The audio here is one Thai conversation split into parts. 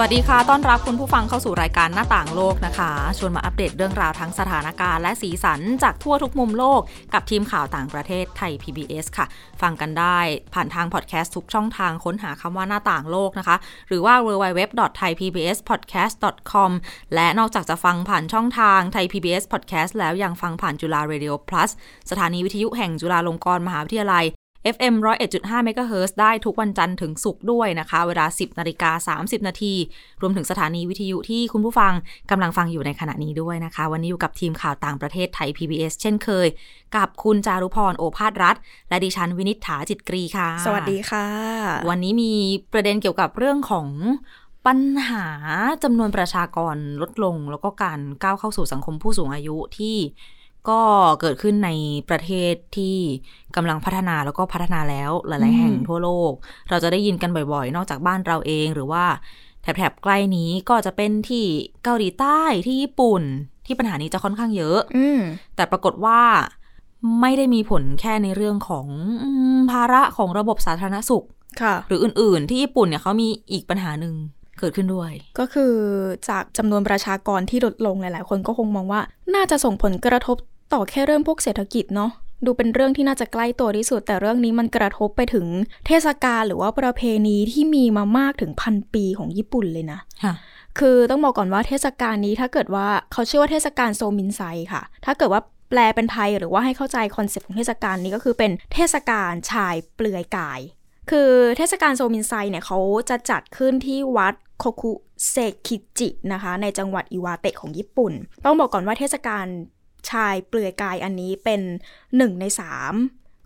วัสดีค่ะ ต้อนรับคุณผู้ฟังเข้าสู่รายการหน้าต่างโลกนะคะ ชวนมาอัปเดตเรื่องราวทั้งสถานการณ์และสีสันจากทั่วทุกมุมโลกกับทีมข่าวต่างประเทศไทย PBS ค่ะ ฟังกันได้ผ่านทางพอดแคสต์ทุกช่องทางค้นหาคำว่าหน้าต่างโลกนะคะ หรือว่า www.thaipbspodcast.com และนอกจากจะฟังผ่านช่องทางไทย PBS Podcast แล้วยังฟังผ่านจุฬา Radio Plus สถานีวิทยุแห่งจุฬาลงกรณ์มหาวิทยาลัย FM 101.5 MHz ได้ทุกวันจันทร์ถึงศุกร์ด้วยนะคะ เวลา 10นาฬิกา30 นาที รวมถึงสถานีวิทยุที่คุณผู้ฟังกำลังฟังอยู่ในขณะนี้ด้วยนะคะ วันนี้อยู่กับทีมข่าวต่างประเทศไทย PBS เช่นเคย กับคุณจารุพรโอภาสรัฐ และดิฉันวินิษฐาจิตกรีค่ะ สวัสดีค่ะ วันนี้มีประเด็นเกี่ยวกับเรื่องของปัญหาจำนวนประชากรลดลง แล้วก็การก้าวเข้าสู่สังคมผู้สูงอายุที่ ก็เกิดขึ้นในประเทศที่กำลังพัฒนาแล้วก็พัฒนาแล้วหลาย ๆ แห่งทั่วโลก เราจะได้ยินกันบ่อย ๆ นอกจากบ้านเราเองหรือว่าแถบๆใกล้นี้ก็จะเป็นที่เกาหลีใต้ที่ญี่ปุ่นที่ปัญหานี้จะค่อนข้างเยอะ อืมแต่ปรากฏว่าไม่ได้มีผลแค่ในเรื่องของอมภาระของระบบสาธารณสุขค่ะ หรืออื่น ๆ ที่ญี่ปุ่นเนี่ยเขามีอีกปัญหาหนึ่งเกิดขึ้นด้วย ก็คือจากจำนวนประชากรที่ลดลงหลาย ๆ คนก็คงมองว่าน่าจะส่งผลกระทบ ต่อแค่เรื่องพวกเศรษฐกิจเนาะดูเป็นเรื่องที่น่าจะใกล้ตัวที่สุด แต่เรื่องนี้มันกระทบไปถึงเทศกาลหรือว่าประเพณีที่มีมามากถึงพันปีของญี่ปุ่นเลยนะค่ะคือต้องบอกก่อนว่าเทศกาลนี้ถ้าเกิดว่าเขาชื่อว่าเทศกาลโซมินไซค่ะ ถ้าเกิดว่าแปลเป็นไทยหรือว่าให้เข้าใจ concept ของเทศกาลนี้ก็คือเป็นเทศกาลชายเปลือยกาย คือเทศกาลโซมินไซเนี่ยเขาจะจัดขึ้นที่วัดโคคุเซคิจินะคะ ในจังหวัดอิวาเตะของญี่ปุ่น ต้องบอกก่อนว่าเทศกาล ชายเปลือยกายอันนี้เป็นหนึ่งในสาม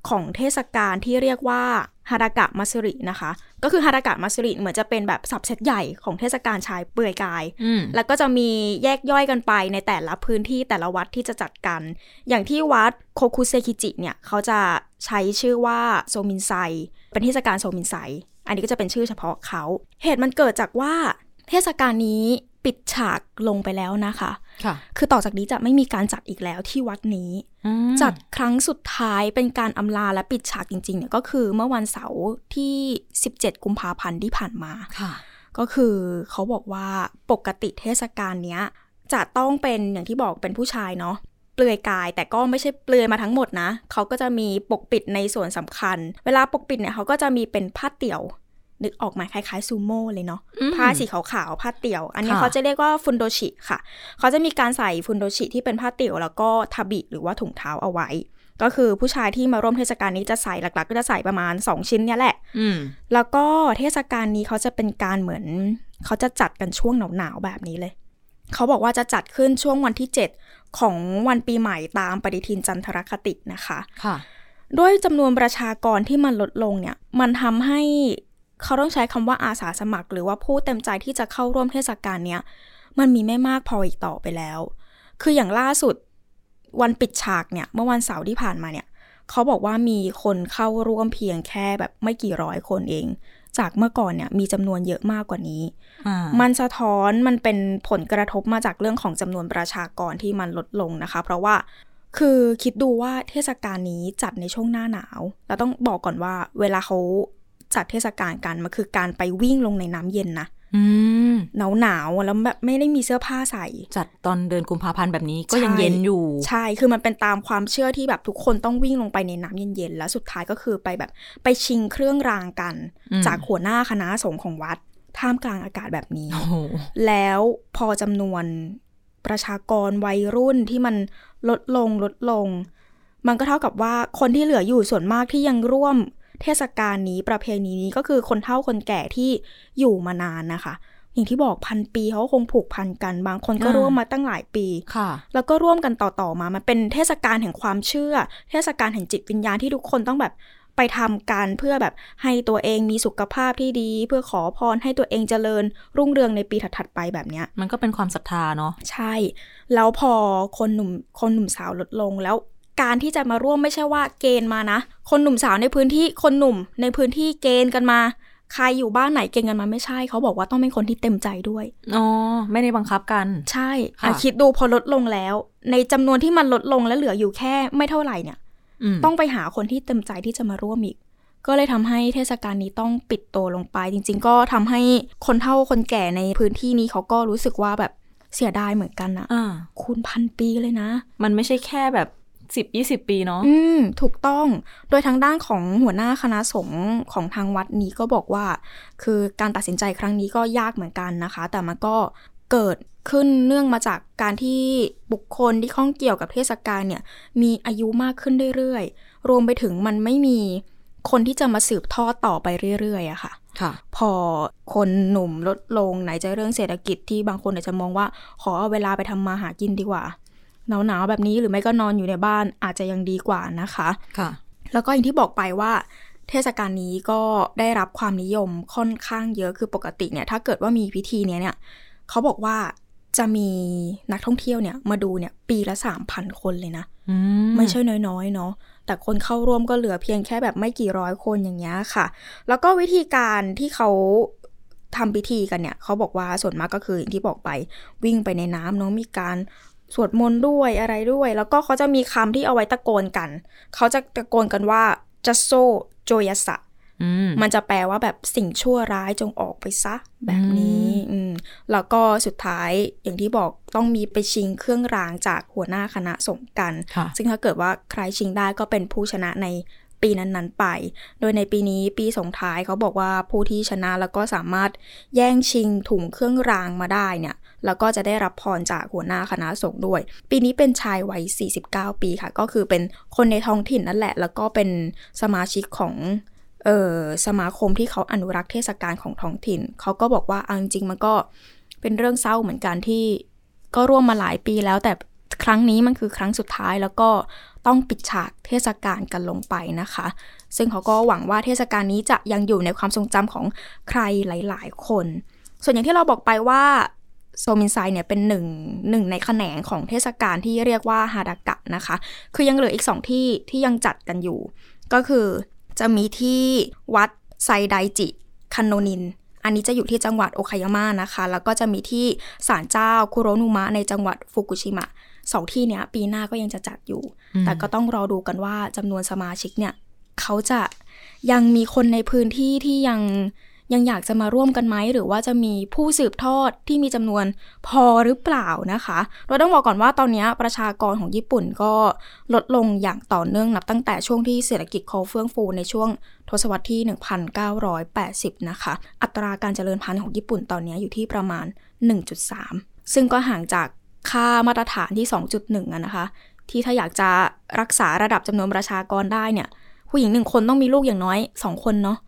ของเทศกาลที่เรียกว่าฮาดากะมัตสึรินะคะ ก็คือฮารากะมัสริเหมือนจะเป็นแบบสับเซตใหญ่ของเทศกาลชายเปลือยกายอืมแล้วก็จะมีแยกย่อยกันไปในแต่ละพื้นที่แต่ละวัดที่จะจัดกัน อย่างที่วัดโคคุเซคิจิเนี่ย เขาจะใช้ชื่อว่าโซมินไซ เป็นเทศกาลโซมินไซ อันนี้ก็จะเป็นชื่อเฉพาะเขา เหตุมันเกิดจากว่าเทศกาลนี้ ปิดฉากลงไปแล้วนะคะค่ะ คือต่อจากนี้จะไม่มีการจัดอีกแล้วที่วัดนี้อืมจัดครั้งสุดท้ายเป็นการอำลาและปิดฉากจริงๆเนี่ยก็คือเมื่อวันเสาร์ที่ 17 กุมภาพันธ์ที่ผ่านมาค่ะ ก็คือเขาบอกว่าปกติเทศกาลเนี้ยจะต้องเป็นอย่างที่บอกเป็นผู้ชายเนาะเปลือยกายแต่ก็ไม่ใช่เปลือยมาทั้งหมดนะ เขาก็จะมีปกปิดในส่วนสำคัญ เวลาปกปิดเนี่ยเขาก็จะมีเป็นผ้าเตี่ยว นึกออกไหมคล้ายๆซูโม่เลยเนาะอืมผ้าสีขาวๆผ้าเตี่ยว อันนี้ค่ะเขาจะเรียกว่าฟุนโดชิค่ะ เขาจะมีการใส่ฟุนโดชิที่เป็นผ้าเตี่ยวแล้วก็ทาบิหรือว่าถุงเท้าเอาไว้ ก็คือผู้ชายที่มาร่วมเทศกาลนี้จะใส่หลัก ๆ ก็จะใส่ประมาณ 2 ชิ้นเนี่ยแหละอืมแล้วก็เทศกาลนี้เขาจะเป็นการเหมือน เขาจะจัดกันช่วงหนาวๆแบบนี้เลย เขาบอกว่าจะจัดขึ้นช่วงวันที่ 7 ของวันปีใหม่ตามปฏิทินจันทรคตินะคะ ค่ะด้วยจำนวนประชากรที่มันลดลงเนี่ย มันทำให้ เขาต้องใช้คำว่าอาสาสมัคร หรือว่าผู้เต็มใจที่จะเข้าร่วมเทศกาลเนี้ยมันมีไม่มากพออีกต่อไปแล้ว คืออย่างล่าสุดวันปิดฉากเนี่ยเมื่อวันเสาร์ที่ผ่านมาเนี่ยเขาบอกว่ามีคนเข้าร่วมเพียงแค่แบบไม่กี่ร้อยคนเอง จากเมื่อก่อนเนี่ยมีจำนวนเยอะมากกว่านี้อ่ามันสะท้อนมันเป็นผลกระทบมาจากเรื่องของจำนวนประชากรที่มันลดลงนะคะ เพราะว่าคือคิดดูว่าเทศกาลนี้จัดในช่วงหน้าหนาว เราต้องบอกก่อนว่าเวลาเขา จัดเทศกาลกันมันคือการไปวิ่งลงในน้ำเย็นนะอืมหนาวหนาวๆแล้วแบบไม่ได้มีเสื้อผ้าใส่ จัดตอนเดือนกุมภาพันธ์แบบนี้ก็ใช่ยังเย็นอยู่ ใช่คือมันเป็นตามความเชื่อที่แบบทุกคนต้องวิ่งลงไปในน้ำเย็นๆแล้วสุดท้ายก็คือไปแบบไปชิงเครื่องรางกันอืมจากหัวหน้าคณะสงฆ์ของวัด ท่ามกลางอากาศแบบนี้โอ้โหแล้วพอจำนวนประชากรวัยรุ่นที่มันลดลงลดลง มันก็เท่ากับว่าคนที่เหลืออยู่ส่วนมากที่ยังร่วม เทศกาลนี้ประเพณีนี้ก็คือคนเฒ่าคนแก่ที่อยู่มานานนะคะ อย่างที่บอกพันปีเขาก็คงผูกพันกันบางคนก็อ่าร่วมมาตั้งหลายปีค่ะ แล้วก็ร่วมกันต่อๆมามันเป็นเทศกาลแห่งความเชื่อ เทศกาลแห่งจิตวิญญาณที่ทุกคนต้องแบบไปทำกันเพื่อแบบให้ตัวเองมีสุขภาพที่ดี เพื่อขอพรให้ตัวเองเจริญ รุ่งเรืองในปีถัดๆไปแบบเนี้ย มันก็เป็นความศรัทธาเนาะใช่ แล้วพอคนหนุ่มคนหนุ่มสาวลดลงแล้ว การที่จะมาร่วมไม่ใช่ว่าเกณฑ์มานะ คนหนุ่มสาวในพื้นที่คนหนุ่มในพื้นที่เกณฑ์กันมา ใครอยู่บ้านไหนเก่งกันมาไม่ใช่ เขาบอกว่าต้องเป็นคนที่เต็มใจด้วยอ๋อไม่ได้บังคับกัน ใช่ค่ะอะคิดดูพอลดลงแล้ว ในจำนวนที่มันลดลงและเหลืออยู่แค่ไม่เท่าไหร่เนี่ยมต้องไปหาคนที่เต็มใจที่จะมาร่วมอีก ก็เลยทำให้เทศกาลนี้ต้องปิดตัวลงไป จริง ๆ ก็ทำให้คนเฒ่าคนแก่ในพื้นที่นี้เขาก็รู้สึกว่าแบบเสียดายเหมือนกันนะอ่าคูณพันปีเลยนะ มันไม่ใช่แค่แบบ สิบยี่สิบปีเนาะอืม ถูกต้อง โดยทางด้านของหัวหน้าคณะสงฆ์ของทางวัดนี้ก็บอกว่า คือการตัดสินใจครั้งนี้ก็ยากเหมือนกันนะคะ แต่มันก็เกิดขึ้นเนื่องมาจากการที่บุคคลที่ข้องเกี่ยวกับเทศกาลเนี่ย มีอายุมากขึ้นเรื่อยๆ รวมไปถึงมันไม่มีคนที่จะมาสืบทอดต่อไปเรื่อยๆอะค่ะค่ะ พอคนหนุ่มลดลงไหนจะเรื่องเศรษฐกิจที่บางคนอาจจะมองว่า ขอเอาเวลาไปทำมาหากินดีกว่า หนาวๆแบบนี้หรือไม่ก็นอนอยู่ในบ้านอาจจะยังดีกว่านะคะค่ะ แล้วก็อย่างที่บอกไปว่า เทศกาลนี้ก็ได้รับความนิยมค่อนข้างเยอะคือปกติเนี่ยถ้าเกิดว่ามีพิธีเนี้ยเนี่ยเขาบอกว่าจะมีนักท่องเที่ยวเนี่ยมาดูเนี่ยปีละสามพันคนเลยนะอืมไม่ใช่น้อยๆเนาะแต่คนเข้าร่วมก็เหลือเพียงแค่แบบไม่กี่ร้อยคนอย่างเงี้ยค่ะ แล้วก็วิธีการที่เขาทำพิธีกันเนี่ยเขาบอกว่าส่วนมากก็คืออย่างที่บอกไปวิ่งไปในน้ำเนาะมีการ สวดมนต์ด้วยอะไรด้วย แล้วก็เขาจะมีคำที่เอาไว้ตะโกนกัน เขาจะตะโกนกันว่าจัสโซโจยสะอืมมันจะแปลว่าแบบสิ่งชั่วร้ายจงออกไปซะ แบบนี้อืมแล้วก็สุดท้ายอย่างที่บอกต้องมีไปชิงเครื่องรางจากหัวหน้าคณะสงฆ์กันค่ะซึ่งถ้าเกิดว่าใครชิงได้ก็เป็นผู้ชนะในปีนั้นๆไป โดยในปีนี้ปีส่งท้ายเขาบอกว่าผู้ที่ชนะแล้วก็สามารถแย่งชิงถุงเครื่องรางมาได้เนี่ย แล้วก็จะได้รับพรจากหัวหน้าคณะสงฆ์ด้วย ปีนี้เป็นชายวัย 49 ปีค่ะ ก็คือเป็นคนในท้องถิ่นนั่นแหละ แล้วก็เป็นสมาชิกของเออสมาคมที่เขาอนุรักษ์เทศกาลของท้องถิ่น เขาก็บอกว่าเอาจริงๆมันก็เป็นเรื่องเศร้าเหมือนกันที่ก็ร่วมมาหลายปีแล้วแต่ครั้งนี้มันคือครั้งสุดท้ายแล้วก็ต้องปิดฉากเทศกาลกันลงไปนะคะ ซึ่งเขาก็หวังว่าเทศกาลนี้จะยังอยู่ในความทรงจำของใครหลาย ๆ คน ส่วนอย่างที่เราบอกไปว่า โซมินไซเนี่ยเป็นหนึ่งหนึ่งในแขนงของเทศกาลที่เรียกว่าฮาดากะนะคะ คือยังเหลืออีกสองที่ที่ยังจัดกันอยู่ ก็คือจะมีที่วัดไซไดจิคันโนนิน อันนี้จะอยู่ที่จังหวัดโอคายาม่านะคะ แล้วก็จะมีที่ศาลเจ้าคุโรนุมะในจังหวัดฟุกุชิมะสองที่เนี้ยปีหน้าก็ยังจะจัดอยู่ แต่ก็ต้องรอดูกันว่าจำนวนสมาชิกเนี่ย เขาจะยังมีคนในพื้นที่ที่ยัง ยังอยากจะมาร่วมกันไหม หรือว่าจะมีผู้สืบทอดที่มีจำนวนพอหรือเปล่านะคะ เราต้องบอกก่อนว่าตอนนี้ประชากรของญี่ปุ่นก็ลดลงอย่างต่อเนื่องนับตั้งแต่ช่วงที่เศรษฐกิจเขาเฟื่องฟูในช่วงทศวรรษที่ 1980 นะคะ อัตราการเจริญพันธุ์ของญี่ปุ่นตอนนี้อยู่ที่ประมาณ 1.3 ซึ่งก็ห่างจากค่ามาตรฐานที่ 2.1อะนะคะ ที่ถ้าอยากจะรักษาระดับจำนวนประชากรได้เนี่ย ผู้หญิงหนึ่งคนต้องมีลูกอย่างน้อย 2 คนเนาะ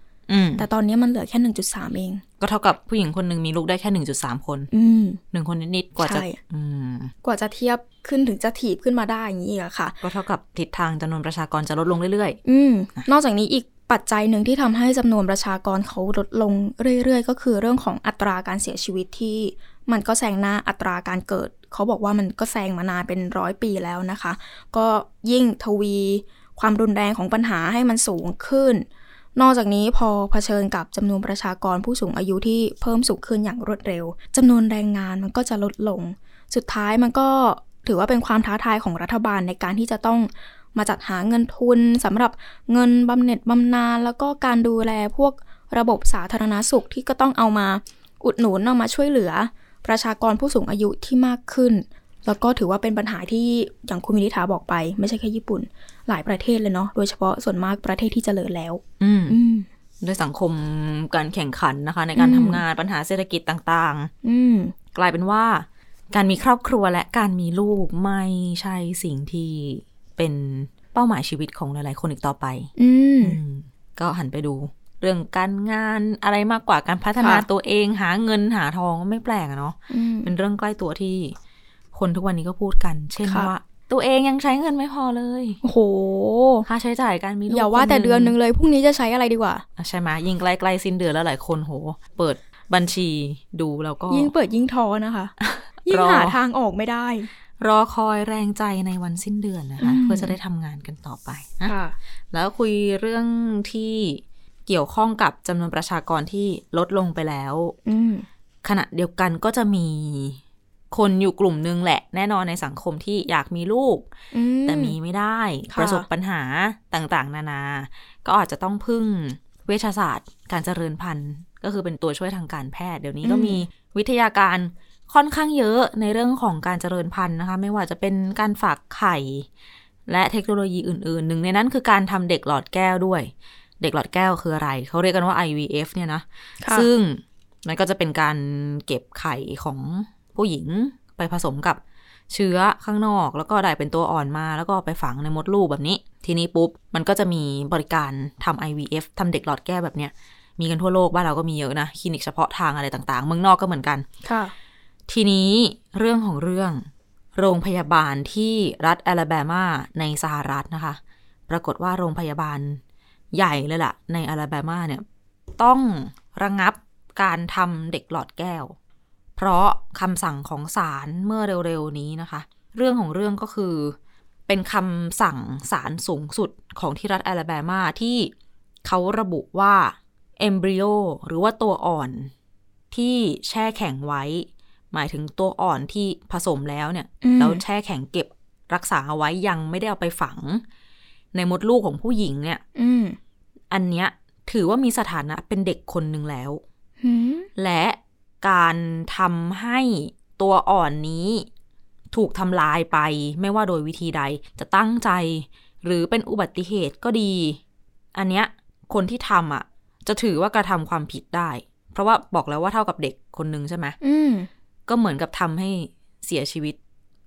แต่ตอนนี้มันเหลือแค่1.3เอง ก็เท่ากับผู้หญิงคนหนึ่งมีลูกได้แค่หนึ่งจุดสามคนอืมหนึ่งคนนิดๆกว่าจะใช่อืมกว่าจะเทียบขึ้นถึงจะถีบขึ้นมาได้อย่างนี้อีกอะค่ะ ก็เท่ากับทิศทางจำนวนประชากรจะลดลงเรื่อยอืมนอกจากนี้อีกปัจจัยหนึ่งที่ทำให้จำนวนประชากรเขาลดลงเรื่อยๆ ก็คือเรื่องของอัตราการเสียชีวิตที่มันก็แซงหน้าอัตราการเกิด เขาบอกว่ามันก็แซงมานานเป็นร้อยปีแล้วนะคะ ก็ยิ่งทวีความรุนแรงของปัญหาให้มันสูงขึ้น นอกจากนี้พอเผชิญกับจำนวนประชากรผู้สูงอายุที่เพิ่มสูงขึ้นอย่างรวดเร็วจำนวนแรงงานมันก็จะลดลง สุดท้ายมันก็ถือว่าเป็นความท้าทายของรัฐบาลในการที่จะต้องมาจัดหาเงินทุนสำหรับเงินบำเหน็จบำนาญแล้วก็การดูแลพวกระบบสาธารณาสุขที่ก็ต้องเอามาอุดหนุนเอามาช่วยเหลือ ประชากรผู้สูงอายุที่มากขึ้น แล้วก็ถือว่าเป็นปัญหาที่อย่างคุณมินิธาบอกไป ไม่ใช่แค่ญี่ปุ่น หลายประเทศเลยเนาะโดยเฉพาะส่วนมากประเทศที่เจริญแล้วๆอืมอืมด้วยสังคมการแข่งขันนะคะ ในการอืมทำงานปัญหาเศรษฐกิจต่างอืมๆกลายเป็นว่า การมีครอบครัวและการมีลูกไม่ใช่สิ่งที่เป็นเป้าหมายชีวิตของหลาย ๆ คนอีกต่อไป อืมอืมก็หันไปดู เรื่องการงานอะไรมากกว่าการพัฒนาค่ะตัวเองหาเงินหาทองก็ไม่แปลกอะเนาะอืมเป็นเรื่องใกล้ตัวที่คนทุกวันนี้ก็พูดกัน เช่นค่ะว่า ตัวเองยังใช้เงินไม่พอเลยโอ้โหค่าใช้จ่ายการมีลูกอย่าว่าคแต่เดือนหนึ่งเลยพรุ่งนี้จะใช้อะไรดีกว่าอะใช่ไหมยิ่งใกล้ๆสิ้นเดือนแล้วหลายคนโห เปิดบัญชีดูแล้วก็ ยิ่งเปิดยิ่งท้อนะคะ ยิ่งรอหาทางออกไม่ได้ รอคอยแรงใจในวันสิ้นเดือนนะคะอืมเพื่อจะได้ทำงานกันต่อไปนะค่ะแล้วคุยเรื่องที่เกี่ยวข้องกับจำนวนประชากรที่ลดลงไปแล้วอืมขณะเดียวกันก็จะมี คนอยู่กลุ่มนึงแหละ แน่นอนในสังคมที่อยากมีลูกอืแต่มีไม่ได้ค่ะประสบปัญหาต่างๆ นานา ก็อาจจะต้องพึ่งเวชศาสตร์ การเจริญพันธุ์ก็คือเป็นตัวช่วยทางการแพทย์ เดี๋ยวนี้ก็มีวิทยาการค่อนข้างเยอะในเรื่องของการเจริญพันธุ์นะคะ ไม่ว่าจะเป็นการฝากไข่ และเทคโนโลยีอื่นๆ หนึ่งในนั้นคือการทำเด็กหลอดแก้วด้วย เด็กหลอดแก้วคืออะไร เขาเรียกกันว่า IVF เนี่ยนะค่ะซึ่งมันก็จะเป็นการเก็บไข่ของ ผู้หญิงไปผสมกับเชื้อข้างนอก แล้วก็ได้เป็นตัวอ่อนมา แล้วก็ไปฝังในมดลูกแบบนี้ ทีนี้ปุ๊บ มันก็จะมีบริการทำ IVF ทำเด็กหลอดแก้วแบบเนี้ย มีกันทั่วโลกบ้านเราก็มีเยอะนะ คลินิกเฉพาะทางอะไรต่างๆ เมืองนอกก็เหมือนกันค่ะ ทีนี้เรื่องของเรื่องโรงพยาบาลที่รัฐแอลาแบมาในสหรัฐนะคะ ปรากฏว่าโรงพยาบาลใหญ่เลยล่ะ ในแอลาแบมาเนี่ย ต้องระงงับการทำเด็กหลอดแก้ว เพราะคำสั่งของศาลเมื่อเร็วๆนี้นะคะ เรื่องของเรื่องก็คือ เป็นคำสั่งศาลสูงสุดของที่รัฐแอลาแบมาที่เขาระบุว่าเอมบริโอหรือว่าตัวอ่อนที่แช่แข็งไว้ หมายถึงตัวอ่อนที่ผสมแล้วเนี่ยอืมแล้วแช่แข็งเก็บรักษาเอาไว้ยังไม่ได้เอาไปฝัง ในมดลูกของผู้หญิงเนี่ยอืมอันเนี้ยถือว่ามีสถานะเป็นเด็กคนหนึ่งแล้วหืมและ การทำให้ตัวอ่อนนี้ถูกทำลายไปไม่ว่าโดยวิธีใดจะตั้งใจ หรือเป็นอุบัติเหตุก็ดี อันเนี้ยคนที่ทำอะ จะถือว่ากระทำความผิดได้ เพราะว่าบอกแล้วว่าเท่ากับเด็กคนหนึ่งใช่ไหมอืมก็เหมือนกับทำให้เสียชีวิต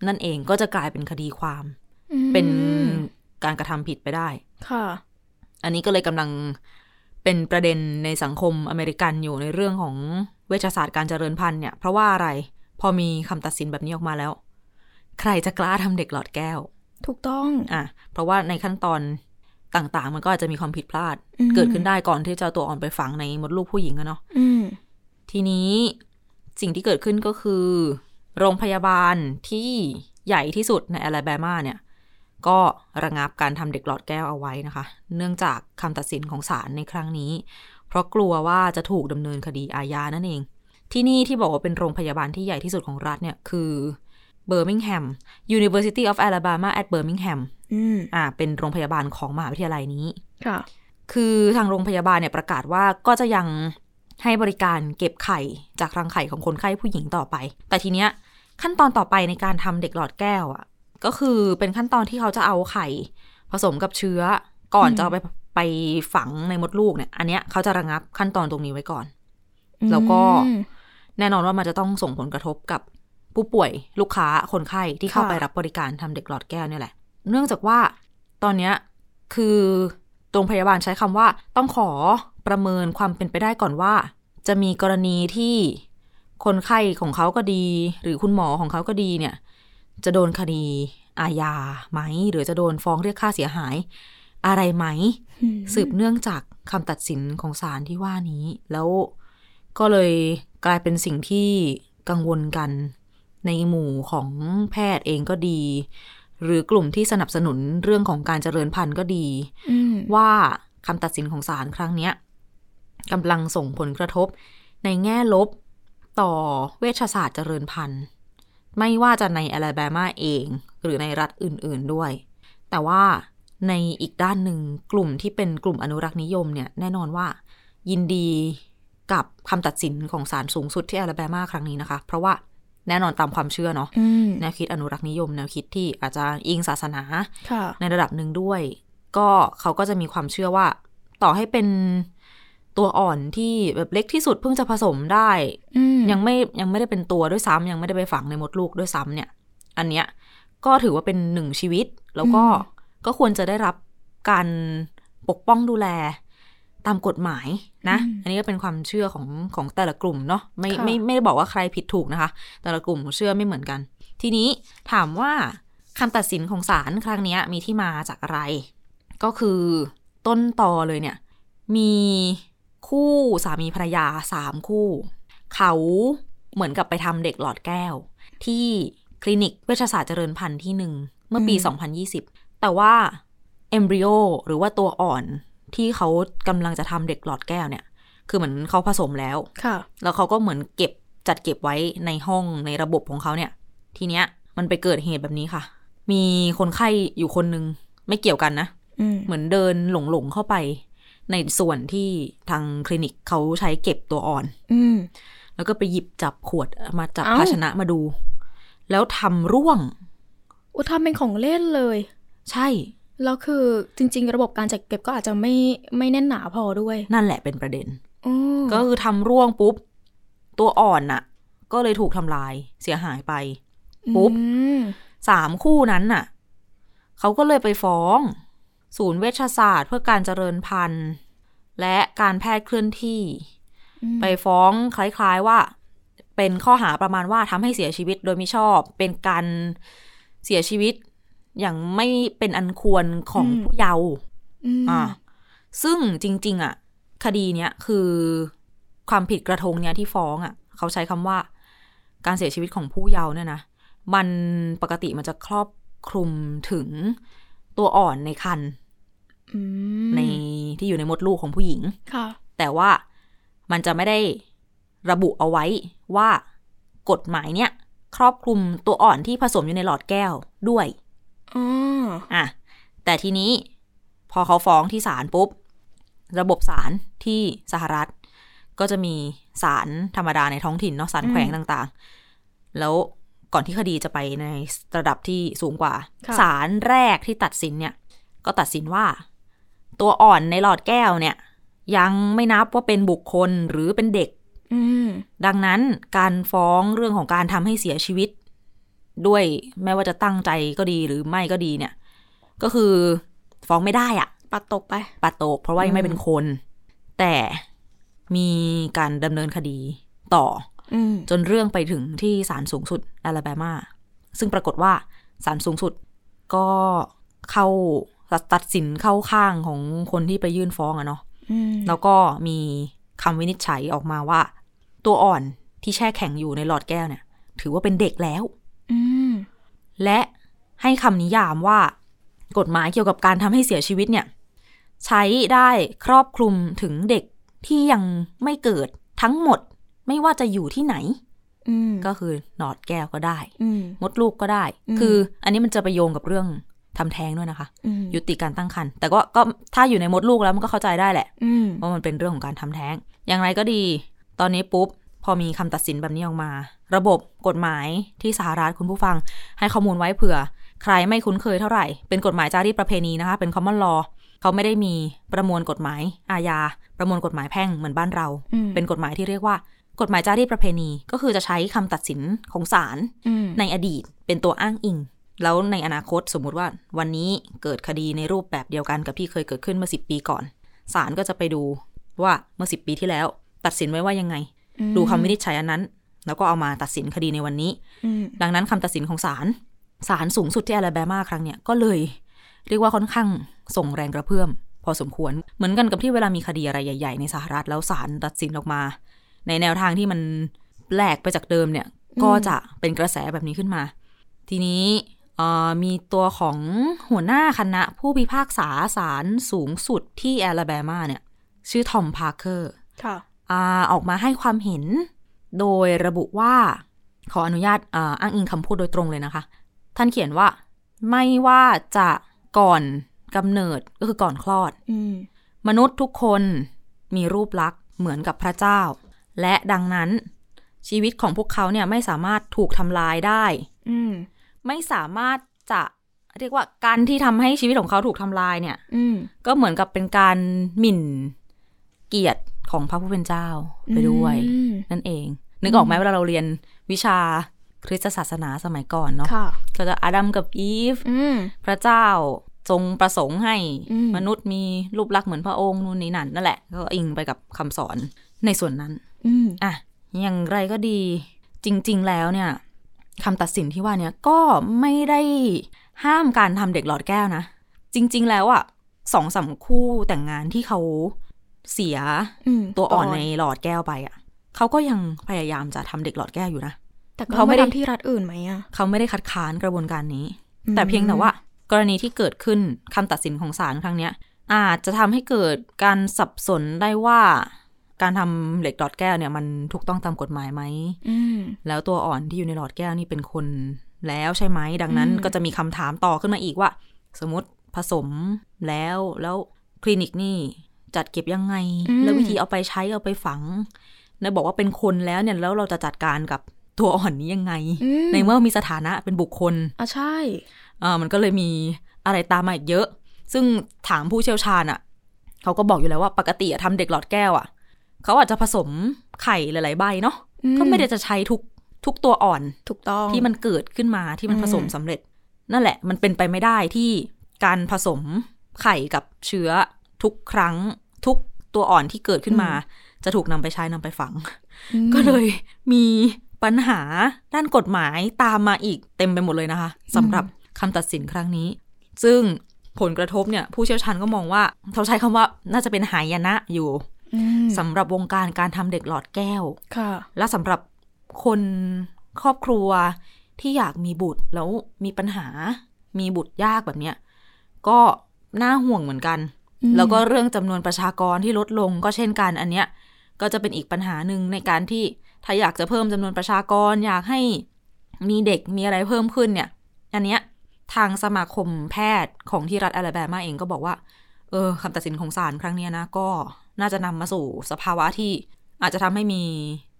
นั่นเองก็จะกลายเป็นคดีความอืมเป็นการกระทำผิดไปได้ ค่ะ อันนี้ก็เลยกำลังเป็นประเด็นในสังคมอเมริกันอยู่ในเรื่องของ เวชศาสตร์การเจริญพันธุ์เนี่ย เพราะว่าอะไร พอมีคำตัดสินแบบนี้ออกมาแล้ว ใครจะกล้าทำเด็กหลอดแก้ว ถูกต้องอะเพราะว่าในขั้นตอนต่างๆ มันก็อาจจะมีความผิดพลาดอืมเกิดขึ้นได้ก่อนที่จะเอาตัวอ่อนไปฝังในมดลูกผู้หญิงอะเนาะอืมทีนี้สิ่งที่เกิดขึ้นก็คือ โรงพยาบาลที่ใหญ่ที่สุดในแอลาแบมาเนี่ย ก็ระงับการทำเด็กหลอดแก้วเอาไว้นะคะ เนื่องจากคำตัดสินของศาลในครั้งนี้ เพราะกลัวว่าจะถูกดำเนินคดีอาญานั่นเอง ที่นี่ที่บอกว่าเป็นโรงพยาบาลที่ใหญ่ที่สุดของรัฐเนี่ยคือเบอร์มิงแฮม University of Alabama at Birmingham อืมอ่า เป็นโรงพยาบาลของมหาวิทยาลัยนี้ ค่ะ คือทางโรงพยาบาลเนี่ยประกาศว่าก็จะยังให้บริการเก็บไข่จากรังไข่ของคนไข้ผู้หญิงต่อไป แต่ทีเนี้ยขั้นตอนต่อไปในการทำเด็กหลอดแก้วอะ ก็คือเป็นขั้นตอนที่เขาจะเอาไข่ ผสมกับเชื้อก่อนอืมจะเอาไป ไปฝังในมดลูกเนี่ย อันเนี้ยเขาจะระงับขั้นตอนตรงนี้ไว้ก่อน แล้วก็อืมแน่นอนว่ามันจะต้องส่งผลกระทบกับผู้ป่วยลูกค้าคนไข้ที่เข้าค่ะไปรับบริการทำเด็กหลอดแก้วเนี่ยแหละ เนื่องจากว่าตอนเนี้ยคือโรงพยาบาลใช้คำว่าต้องขอประเมินความเป็นไปได้ก่อนว่า จะมีกรณีที่คนไข้ของเขาก็ดี หรือคุณหมอของเขาก็ดีเนี่ย จะโดนคดีอาญาไหม หรือจะโดนฟ้องเรียกค่าเสียหาย อะไรไหมอืมสืบเนื่องจากคำตัดสินของศาลที่ว่านี้ แล้วก็เลยกลายเป็นสิ่งที่กังวลกัน ในหมู่ของแพทย์เองก็ดี หรือกลุ่มที่สนับสนุนเรื่องของการเจริญพันธุ์ก็ดีอืมว่าคำตัดสินของศาลครั้งเนี้ยกำลังส่งผลกระทบในแง่ลบต่อเวชศาสตร์เจริญพันธุ์ ไม่ว่าจะในแอลาแบมาเอง หรือในรัฐอื่น ๆด้วย แต่ว่า ในอีกด้านหนึ่งกลุ่มที่เป็นกลุ่มอนุรักษ์นิยมเนี่ยแน่นอนว่า ยินดีกับคำตัดสินของศาลสูงสุดที่แอลาแบมาครั้งนี้นะคะ เพราะว่าแน่นอนตามความเชื่อเนาะอืมแนวคิดอนุรักษ์นิยม แนวคิดที่อาจจะอิงศาสนาค่ะในระดับหนึ่งด้วย ก็เขาก็จะมีความเชื่อว่า ต่อให้เป็นตัวอ่อนที่แบบเล็กที่สุดเพิ่งจะผสมได้อืมยังไม่ยังไม่ได้เป็นตัวด้วยซ้ำยังไม่ได้ไปฝังในมดลูกด้วยซ้ำเนี่ย อันเนี้ยก็ถือว่าเป็นหนึ่งชีวิต แล้วก็ ก็ควรจะได้รับการปกป้องดูแลตามกฎหมายนะ อันนี้ก็เป็นความเชื่อของของแต่ละกลุ่มเนาะไม่ไม่ไม่ได้บอกว่าใครผิดถูกนะคะ แต่ละกลุ่มเชื่อไม่เหมือนกัน ทีนี้ถามว่าคำตัดสินของศาลครั้งเนี้ยมีที่มาจากอะไร ก็คือต้นตอเลยเนี่ย มีคู่สามีภรรยาสามคู่ เขาเหมือนกับไปทำเด็กหลอดแก้ว ที่คลินิกเวชศาสตร์เจริญพันธุ์ที่หนึ่งเมื่อปี 2020 แต่ว่าเอมบริโอหรือว่าตัวอ่อนที่เขากำลังจะทำเด็กหลอดแก้วเนี่ย คือเหมือนเขาผสมแล้ว ค่ะ แล้วเขาก็เหมือนเก็บจัดเก็บไว้ในห้องในระบบของเขาเนี่ย ทีเนี้ยมันไปเกิดเหตุแบบนี้ค่ะ มีคนไข้อยู่คนนึง ไม่เกี่ยวกันนะ อืมเหมือนเดินหลงหลงๆเข้าไป ในส่วนที่ทางคลินิกเขาใช้เก็บตัวอ่อน อืม แล้วก็ไปหยิบจับขวดมาจับเอ้า ภาชนะมาดู แล้วทำร่วง อุยทำเป็นของเล่นเลย ใช่ แล้วคือจริง ๆ ระบบการจัดเก็บก็อาจจะไม่ไม่แน่นหนาพอด้วย นั่นแหละเป็นประเด็นอืมก็คือทำร่วงปุ๊บ ตัวอ่อนน่ะ ก็เลยถูกทำลายเสียหายไป ปุ๊บอืมสามคู่นั้นน่ะ เขาก็เลยไปฟ้อง ศูนย์เวชศาสตร์ เพื่อการเจริญพันธุ์ และการแพทย์เคลื่อนที่อืมไปฟ้องคล้าย ๆว่า เป็นข้อหาประมาณว่าทำให้เสียชีวิตโดยไม่ชอบ เป็นการเสียชีวิต อย่างไม่เป็นอันควรของผู้เยาว์อืมอ่าซึ่งจริง ๆ อะ คดีเนี้ยคือความผิดกระทงเนี้ยที่ฟ้องอะ เขาใช้คำว่า การเสียชีวิตของผู้เยาว์เนี่ยนะมันปกติมันจะครอบคลุมถึงตัวอ่อนในครรภ์อืมในที่อยู่ในมดลูกของผู้หญิงค่ะแต่ว่ามันจะไม่ได้ระบุเอาไว้ว่ากฎหมายเนี่ย ครอบคลุมตัวอ่อนที่ผสมอยู่ในหลอดแก้วด้วย อ๋ออะแต่ทีนี้พอเขาฟ้องที่ศาลปุ๊บ ระบบศาลที่สหรัฐ ก็จะมีศาลธรรมดาในท้องถิ่นเนาะศาลแขวงต่างๆ แล้วก่อนที่คดีจะไปในระดับที่สูงกว่าค่ะศาลแรกที่ตัดสินเนี่ย ก็ตัดสินว่า ตัวอ่อนในหลอดแก้วเนี่ย ยังไม่นับว่าเป็นบุคคลหรือเป็นเด็กอืมดังนั้นการฟ้องเรื่องของการทำให้เสียชีวิต ด้วยแม้ว่าจะตั้งใจก็ดีหรือไม่ก็ดีเนี่ย ก็คือฟ้องไม่ได้อะปัดตกไป ปัดตก เพราะว่ายังไม่เป็นคน แต่มีการดำเนินคดีต่ออืมจนเรื่องไปถึงที่ศาลสูงสุดอลาแบมา ซึ่งปรากฏว่าศาลสูงสุดก็เข้าตัดสินเข้าข้างของคนที่ไปยื่นฟ้องอะเนาะอืมแล้วก็มีคำวินิจฉัยออกมาว่า ตัวอ่อนที่แช่แข็งอยู่ในหลอดแก้วเนี่ย ถือว่าเป็นเด็กแล้วอืม และให้คำนิยามว่ากฎหมายเกี่ยวกับการทำให้เสียชีวิตเนี่ย ใช้ได้ครอบคลุมถึงเด็กที่ยังไม่เกิดทั้งหมดไม่ว่าจะอยู่ที่ไหนอืมก็คือหลอดแก้วก็ได้อืมมดลูกก็ได้อืมคืออันนี้มันจะไปโยงกับเรื่องทำแท้งด้วยนะคะอืมยุติการตั้งครรภ์แต่ก็ก็ถ้าอยู่ในมดลูกแล้วมันก็เข้าใจได้แหละอืมว่ามันเป็นเรื่องของการทำแท้ง อย่างไรก็ดี ตอนนี้ปุ๊บ พอมีคำตัดสินแบบนี้ออกมา ระบบกฎหมายที่สหรัฐคุณผู้ฟัง ให้ข้อมูลไว้เผื่อ ใครไม่คุ้นเคยเท่าไหร่ เป็นกฎหมายจารีตประเพณีนะคะ เป็น common law เขาไม่ได้มีประมวลกฎหมายอาญา ประมวลกฎหมายแพ่งเหมือนบ้านเราอืมเป็นกฎหมายที่เรียกว่ากฎหมายจารีตประเพณีก็คือจะใช้คำตัดสินของศาลอืมในอดีตเป็นตัวอ้างอิง แล้วในอนาคตสมมุติว่าวันนี้เกิดคดีในรูปแบบเดียวกันกับที่เคยเกิดขึ้นเมื่อสิปีก่อนศาลก็จะไปดูว่าเมื่อสิปีที่แล้ว ตัดสินไว้ว่ายังไง ดูคำวินิจฉัยอันนั้น แล้วก็เอามาตัดสินคดีในวันนี้อืมดังนั้นคำตัดสินของศาลศาลสูงสุดที่อลาแบมาครั้งเนี้ยก็เลย เรียกว่าค่อนข้างส่งแรงกระเพื่อม พอสมควร เหมือนกันกับที่เวลามีคดีอะไรใหญ่ ๆ ในสหรัฐแล้วศาลตัดสินออกมา ในแนวทางที่มันแปลกไปจากเดิมเนี่ย ก็จะเป็นกระแสแบบนี้ขึ้นมา ทีนี้เอ่อมีตัวของหัวหน้าคณะผู้พิพากษาศาลสูงสุดที่แอลาแบมาเนี่ย ชื่อทอมพาร์เคอร์ค่ะ อ่าออกมาให้ความเห็น โดยระบุว่า ขออนุญาตอ่าอ้างอิงคำพูดโดยตรงเลยนะคะ ท่านเขียนว่า ไม่ว่าจะก่อนกำเนิดก็คือก่อนคลอดอืมมนุษย์ทุกคนมีรูปลักษณ์เหมือนกับพระเจ้า และดังนั้นชีวิตของพวกเขาเนี่ยไม่สามารถถูกทำลายได้ อืมไม่สามารถจะเรียกว่าการที่ทำให้ชีวิตของเขาถูกทำลายเนี่ย อืมก็เหมือนกับเป็นการหมิ่นเกียรติ ของพระผู้เป็นเจ้าไปด้วยอืมนั่นเอง นึกออกไหมเวลาเราเรียนวิชาคริสตศาสนาสมัยก่อนเนาะค่ะก็จะอาดัมกับอีฟอืมพระเจ้าทรงประสงค์ให้อืมมนุษย์มีรูปลักษณ์เหมือนพระองค์นู่นนี่นั่นนั่นแหละ ก็อิงไปกับคำสอนในส่วนนั้นอืมอะอย่างไรก็ดีจริง ๆ แล้วเนี่ยคำตัดสินที่ว่าเนี่ยก็ไม่ได้ห้ามการทำเด็กหลอดแก้วนะ จริง ๆ แล้วอะสองสามคู่แต่งงานที่เขา เสียอืมตัวอ่อนในหลอดแก้วไปอะเขาก็ยังพยายามจะทำเด็กหลอดแก้วอยู่นะแต่ก็เขาไม่ไม่ได้ทำที่รัฐอื่นไหมอะเขาไม่ได้คัดค้านกระบวนการนี้อืมแต่เพียงแต่ว่า กรณีที่เกิดขึ้นคำตัดสินของศาลครั้งเนี้ย อาจจะทำให้เกิดการสับสนได้ว่าการทำเหล็กหลอดแก้วเนี่ยมันถูกต้องตามกฎหมายไหมอืมแล้วตัวอ่อนที่อยู่ในหลอดแก้วนี่เป็นคนแล้วใช่ไหมดังนั้นอืมก็จะมีคำถามต่อขึ้นมาอีกว่า สมมติผสมแล้วแล้วคลินิกนี่ จัดเก็บยังไง แล้ววิธีเอาไปใช้เอาไปฝังนายบอกว่าเป็นคนแล้วเนี่ยแล้วเราจะจัดการกับตัวอ่อนนี้ยังไงอืมในเมื่อมีสถานะเป็นบุคคลอะใช่อ่ามันก็เลยมีอะไรตามมาอีกเยอะ ซึ่งถามผู้เชี่ยวชาญอะ่ะเขาก็บอกอยู่แล้วว่าปกติอะทำเด็กหลอดแก้วอะ่ะเขาอาจจะผสมไข่หลาย ๆ ใบเนาะอืมก็ไม่ได้จะใช้ทุกทุกตัวอ่อนถูกต้องที่มันเกิดขึ้นมาที่มันอืมผสมสำเร็จ นั่นแหละ มันเป็นไปไม่ได้ที่การผสมไข่กับเชื้อ ทุกครั้งทุกตัวอ่อนที่เกิดขึ้นมา จะถูกนำไปใช้นำไปฝังอืมก็เลยมีปัญหาด้านกฎหมายตามมาอีกเต็มไปหมดเลยนะคะสำหรับคำตัดสินครั้งนี้ ซึ่งผลกระทบเนี่ย ผู้เชี่ยวชาญก็มองว่าเขาใช้คำว่าน่าจะเป็นหายนะอยู่อืมสำหรับวงการการทำเด็กหลอดแก้วค่ะและสำหรับคนครอบครัวที่อยากมีบุตรแล้วมีปัญหา มีบุตรยากแบบเนี้ยก็น่าห่วงเหมือนกันอืม แล้วก็เรื่องจำนวนประชากรที่ลดลงก็เช่นกันอันเนี้ย ก็จะเป็นอีกปัญหาหนึ่งในการที่ถ้าอยากจะเพิ่มจำนวนประชากร อยากให้มีเด็กมีอะไรเพิ่มขึ้นเนี่ย อันเนี้ยทางสมาคมแพทย์ของที่รัฐอลาแบมาเองก็บอกว่า เออคำตัดสินของศาลครั้งนี้นะ ก็น่าจะนำมาสู่สภาวะที่อาจจะทำให้มี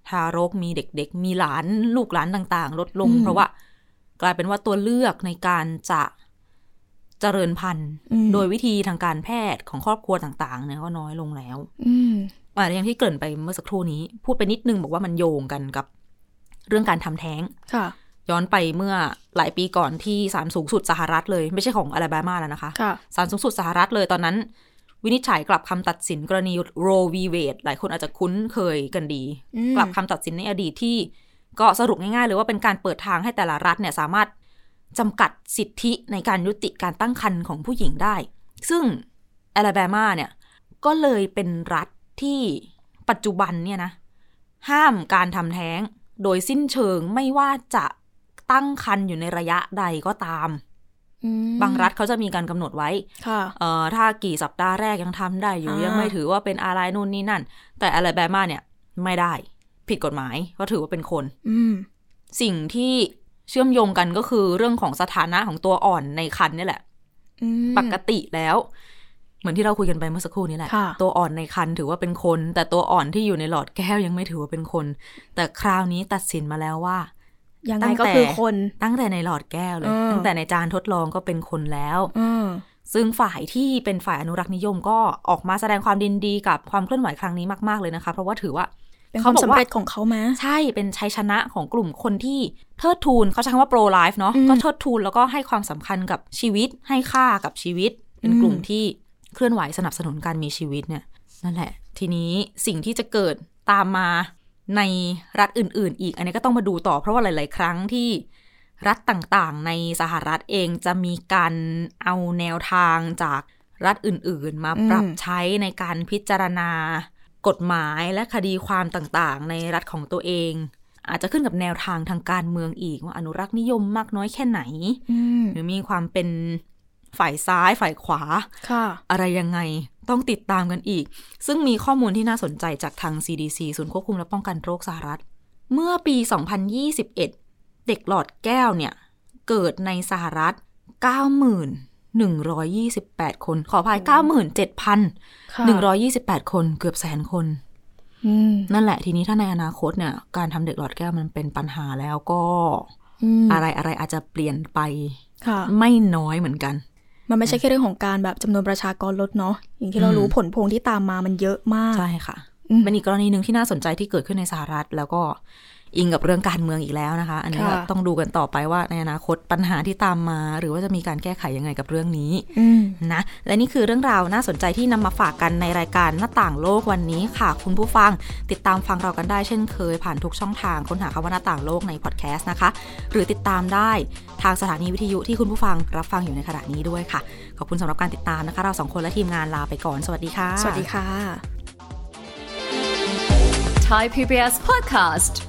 ทารกมีเด็กๆ มีหลานลูกหลานต่าง ๆ ลดลง เพราะว่ากลายเป็นว่าตัวเลือกในการจะ เจริญพันธุ์อืมโดยวิธีทางการแพทย์ของครอบครัวต่างๆเนี่ยก็น้อยลงแล้ว อืมอ่าอย่างที่เกริ่นไปเมื่อสักครู่นี้ พูดไปนิดนึงบอกว่ามันโยงกันกับ เรื่องการทำแท้งค่ะ ย้อนไปเมื่อหลายปีก่อนที่ศาลสูงสุดสหรัฐเลย ไม่ใช่ของอลาบามาแล้วนะคะค่ะศาลสูงสุดสหรัฐเลยตอนนั้น วินิจฉัยกลับคำตัดสินกรณีโรวีเวดหลายคนอาจจะคุ้นเคยกันดีอืมกลับคำตัดสินในอดีตที่ก็สรุปง่ายๆเลยว่าเป็นการเปิดทางให้แต่ละรัฐเนี่ยสามารถ จำกัดสิทธิในการยุติการตั้งครรภ์ของผู้หญิงได้ ซึ่งอลาบามาเนี่ย ก็เลยเป็นรัฐที่ปัจจุบันเนี่ยนะ ห้ามการทำแท้ง โดยสิ้นเชิงไม่ว่าจะตั้งครรภ์อยู่ในระยะใดก็ตามอืมบางรัฐเขาจะมีการกำหนดไว้ค่ะเอ่อถ้ากี่สัปดาห์แรกยังทำได้อยู่อ่ายัยังไม่ถือว่าเป็นอะไรนู่นนี่นั่น แต่อะไรแบมาเนี่ยไม่ได้ ผิดกฎหมายก็ถือว่าเป็นคนอืมสิ่งที่ เชื่อมโยงกันก็คือเรื่องของสถานะของตัวอ่อนในคันนี่แหละอืมปกติแล้ว เหมือนที่เราคุยกันไปเมื่อสักครู่นี้แหละค่ะตัวอ่อนในคันถือว่าเป็นคน แต่ตัวอ่อนที่อยู่ในหลอดแก้วยังไม่ถือว่าเป็นคน แต่คราวนี้ตัดสินมาแล้วว่ายังไงตั้งก็แต่คือคนตั้งแต่ในหลอดแก้วเลยเออตั้งแต่ในจานทดลองก็เป็นคนแล้วอืมซึ่งฝ่ายที่เป็นฝ่ายอนุรักษ์นิยมก็ออกมาแสดงความดินดีกับความเคลื่อนไหวครั้งนี้มาก ๆ เลยนะคะ เพราะว่าถือว่า เป็นความบอกสำเร็จของเขาไหมใช่เป็นชัยชนะของกลุ่มคนที่เทิดทูนเขาใช้คำว่า pro life เนาะอืมก็เทิดทูนแล้วก็ให้ความสำคัญกับชีวิต ให้ค่ากับชีวิต เป็นอืมกลุ่มที่เคลื่อนไหวสนับสนุนการมีชีวิตเนี่ยนั่นแหละ ทีนี้สิ่งที่จะเกิดตามมาในรัฐอื่น ๆ อีก อันนี้ก็ต้องมาดูต่อเพราะว่าหลาย ๆ ครั้งที่รัฐต่างๆ ในสหรัฐเองจะมีการเอาแนวทางจากรัฐอื่น ๆ มาปรับอืมใช้ในการพิจารณา กฎหมายและคดีความต่างๆ ในรัฐของตัวเอง อาจจะขึ้นกับแนวทางทางการเมืองอีกว่าอนุรักษ์นิยมมากน้อยแค่ไหนอืมหรือมีความเป็นฝ่ายซ้ายฝ่ายขวาค่ะอะไรยังไงต้องติดตามกันอีก ซึ่งมีข้อมูลที่น่าสนใจจากทาง CDC ศูนย์ควบคุมและป้องกันโรคสหรัฐ เมื่อปี 2021 เด็กหลอดแก้วเนี่ย เกิดในสหรัฐ 9128 คน ขออภัยค่ะ97,128 คนเกือบแสนคนอืมนั่นแหละทีนี้ถ้าในอนาคตเนี่ย การทำเด็กหลอดแก้วมันเป็นปัญหาแล้วก็อืมอะไรอะไรอาจจะเปลี่ยนไปค่ะไม่น้อยเหมือนกัน มันไม่ใช่แค่เรื่องของการแบบจำนวนประชากรลดเนาะอย่างที่เรารู้อืมผลพวงที่ตามมามันเยอะมาก ใช่ค่ะอืมเป็นอีกกรณีหนึ่งที่น่าสนใจที่เกิดขึ้นในสหรัฐ แล้วก็ อิงกับเรื่องการเมืองอีกแล้วนะคะ อันนี้ก็ค่ะต้องดูกันต่อไปว่าในอนาคตปัญหาที่ตามมา หรือว่าจะมีการแก้ไขยังไงกับเรื่องนี้อืมนะและนี่คือเรื่องราวน่าสนใจที่นำมาฝากกันในรายการหน้าต่างโลกวันนี้ค่ะ คุณผู้ฟัง ติดตามฟังเรากันได้เช่นเคย ผ่านทุกช่องทางค้นหาคำว่าหน้าต่างโลกในพอดแคสต์นะคะ หรือติดตามได้ทางสถานีวิทยุที่คุณผู้ฟังรับฟังอยู่ในขณะนี้ด้วยค่ะขอบคุณสำหรับการติดตามนะคะ เราสองคนและทีมงานลาไปก่อนสวัสดีค่ะ สวัสดีค่ะ Thai PBS podcast.